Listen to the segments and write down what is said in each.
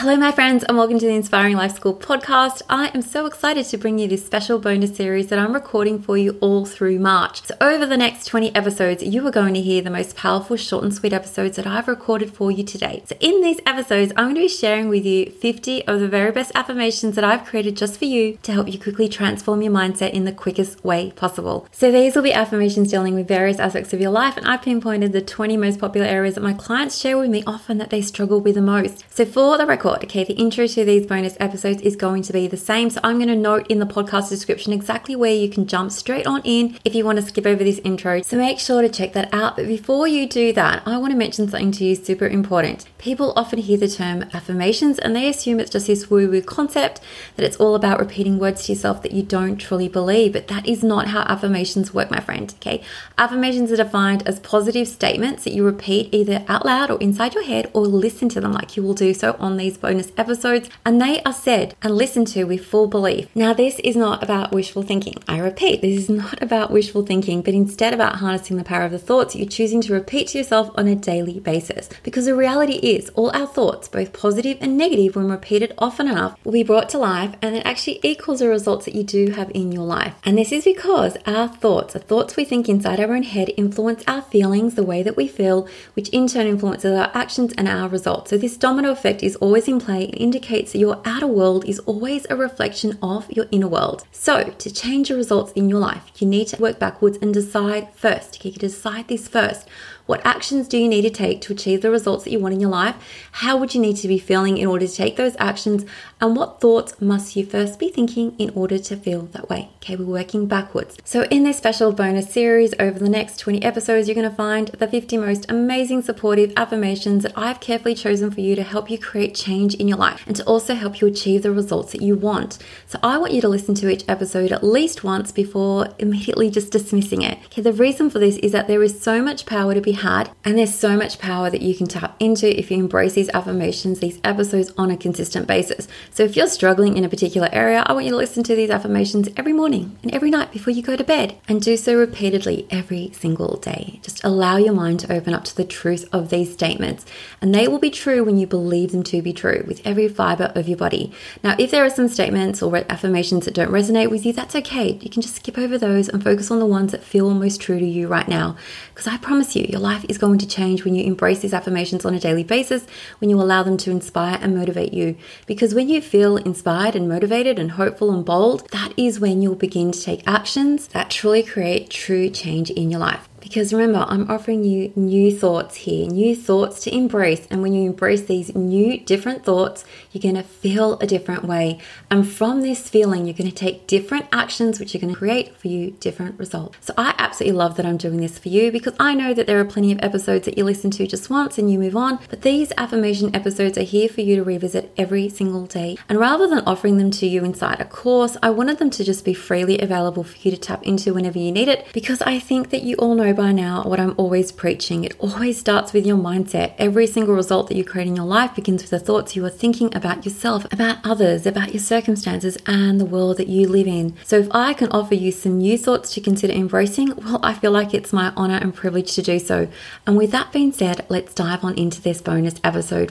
Hello, my friends, and welcome to the Inspiring Life School podcast. I am so excited to bring you this special bonus series that I'm recording for you all through March. So, over the next 20 episodes, you are going to hear the most powerful, short, and sweet episodes that I've recorded for you today. So, in these episodes, I'm going to be sharing with you 50 of the very best affirmations that I've created just for you to help you quickly transform your mindset in the quickest way possible. So, these will be affirmations dealing with various aspects of your life, and I've pinpointed the 20 most popular areas that my clients share with me often that they struggle with the most. So, for the record, record. Okay, the intro to these bonus episodes is going to be the same. So I'm going to note in the podcast description exactly where you can jump straight on in if you want to skip over this intro. So make sure to check that out. But before you do that, I want to mention something to you super important. People often hear the term affirmations and they assume it's just this woo woo concept that it's all about repeating words to yourself that you don't truly believe. But that is not how affirmations work, my friend. Okay, affirmations are defined as positive statements that you repeat either out loud or inside your head or listen to them like you will do so on these bonus episodes, and they are said and listened to with full belief. Now, this is not about wishful thinking. I repeat, this is not about wishful thinking, but instead about harnessing the power of the thoughts you're choosing to repeat to yourself on a daily basis. Because the reality is, all our thoughts, both positive and negative, when repeated often enough, will be brought to life and it actually equals the results that you do have in your life. And this is because our thoughts, the thoughts we think inside our own head, influence our feelings, the way that we feel, which in turn influences our actions and our results. So, this domino effect is always in play indicates your outer world is always a reflection of your inner world. So, to change your results in your life, you need to work backwards and decide first. You can decide this first. What actions do you need to take to achieve the results that you want in your life? How would you need to be feeling in order to take those actions? And what thoughts must you first be thinking in order to feel that way? Okay, we're working backwards. So, in this special bonus series over the next 20 episodes, you're going to find the 50 most amazing supportive affirmations that I've carefully chosen for you to help you create change in your life and to also help you achieve the results that you want. So, I want you to listen to each episode at least once before immediately just dismissing it. Okay, the reason for this is that there is so much power to be had. And there's so much power that you can tap into if you embrace these affirmations, these episodes on a consistent basis. So if you're struggling in a particular area, I want you to listen to these affirmations every morning and every night before you go to bed and do so repeatedly every single day. Just allow your mind to open up to the truth of these statements. And they will be true when you believe them to be true with every fiber of your body. Now, if there are some statements or affirmations that don't resonate with you, that's okay. You can just skip over those and focus on the ones that feel most true to you right now. Because I promise you, your life is going to change when you embrace these affirmations on a daily basis, when you allow them to inspire and motivate you. Because when you feel inspired and motivated and hopeful and bold, that is when you'll begin to take actions that truly create true change in your life. Because remember, I'm offering you new thoughts here, new thoughts to embrace. And when you embrace these new, different thoughts, you're going to feel a different way. And from this feeling, you're going to take different actions, which are going to create for you different results. So I absolutely love that I'm doing this for you because I know that there are plenty of episodes that you listen to just once and you move on. But these affirmation episodes are here for you to revisit every single day. And rather than offering them to you inside a course, I wanted them to just be freely available for you to tap into whenever you need it because I think that you all know by now what I'm always preaching. It always starts with your mindset. Every single result that you create in your life begins with the thoughts you are thinking about yourself, about others, about your circumstances, and the world that you live in. So, if I can offer you some new thoughts to consider embracing, well, I feel like it's my honor and privilege to do so. And with that being said, let's dive on into this bonus episode.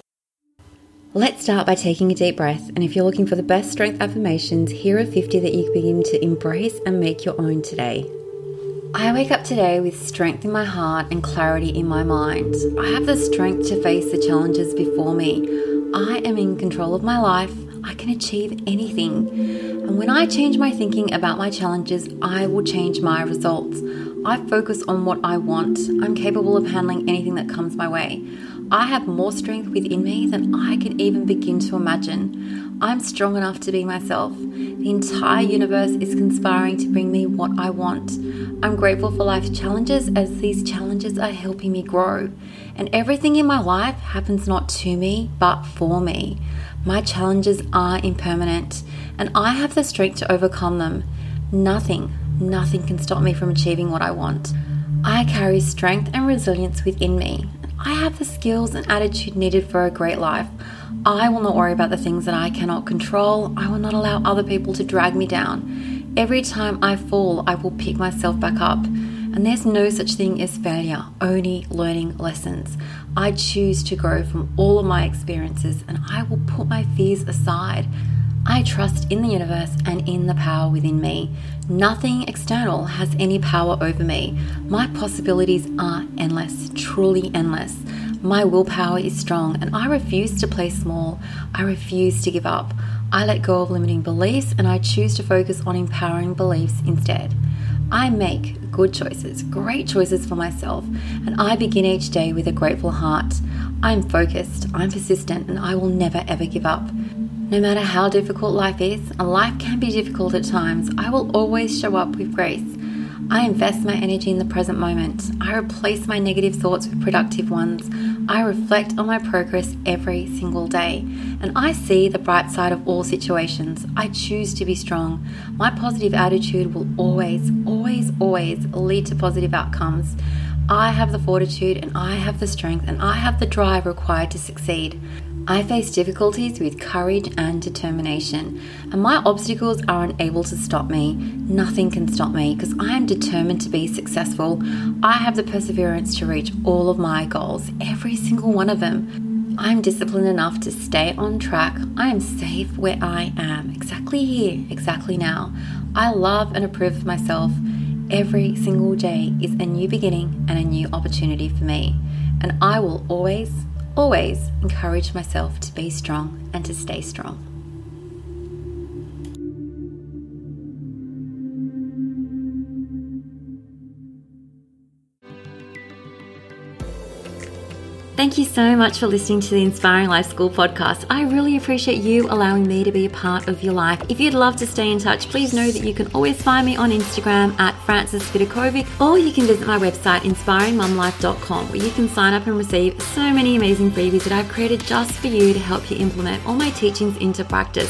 Let's start by taking a deep breath. And if you're looking for the best strength affirmations, here are 50 that you can begin to embrace and make your own today. I wake up today with strength in my heart and clarity in my mind. I have the strength to face the challenges before me. I am in control of my life. I can achieve anything. And when I change my thinking about my challenges, I will change my results. I focus on what I want. I'm capable of handling anything that comes my way. I have more strength within me than I can even begin to imagine. I'm strong enough to be myself. The entire universe is conspiring to bring me what I want. I'm grateful for life's challenges as these challenges are helping me grow. And everything in my life happens not to me, but for me. My challenges are impermanent, and I have the strength to overcome them. Nothing, nothing can stop me from achieving what I want. I carry strength and resilience within me. I have the skills and attitude needed for a great life. I will not worry about the things that I cannot control. I will not allow other people to drag me down. Every time I fall, I will pick myself back up. And there's no such thing as failure, only learning lessons. I choose to grow from all of my experiences and I will put my fears aside. I trust in the universe and in the power within me. Nothing external has any power over me. My possibilities are endless, truly endless. My willpower is strong and I refuse to play small. I refuse to give up. I let go of limiting beliefs and I choose to focus on empowering beliefs instead. I make good choices, great choices for myself, and I begin each day with a grateful heart. I'm focused, I'm persistent, and I will never ever give up. No matter how difficult life is, and life can be difficult at times, I will always show up with grace. I invest my energy in the present moment. I replace my negative thoughts with productive ones. I reflect on my progress every single day. And I see the bright side of all situations. I choose to be strong. My positive attitude will always, always, always lead to positive outcomes. I have the fortitude and I have the strength and I have the drive required to succeed. I face difficulties with courage and determination, and my obstacles are unable to stop me. Nothing can stop me because I am determined to be successful. I have the perseverance to reach all of my goals, every single one of them. I am disciplined enough to stay on track. I am safe where I am, exactly here, exactly now. I love and approve of myself. Every single day is a new beginning and a new opportunity for me, and I will always always encourage myself to be strong and to stay strong. Thank you so much for listening to the Inspiring Life School podcast. I really appreciate you allowing me to be a part of your life. If you'd love to stay in touch, please know that you can always find me on Instagram at Frances Vidakovic, or you can visit my website, inspiringmumlife.com, where you can sign up and receive so many amazing freebies that I've created just for you to help you implement all my teachings into practice.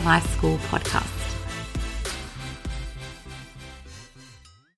Life School podcast.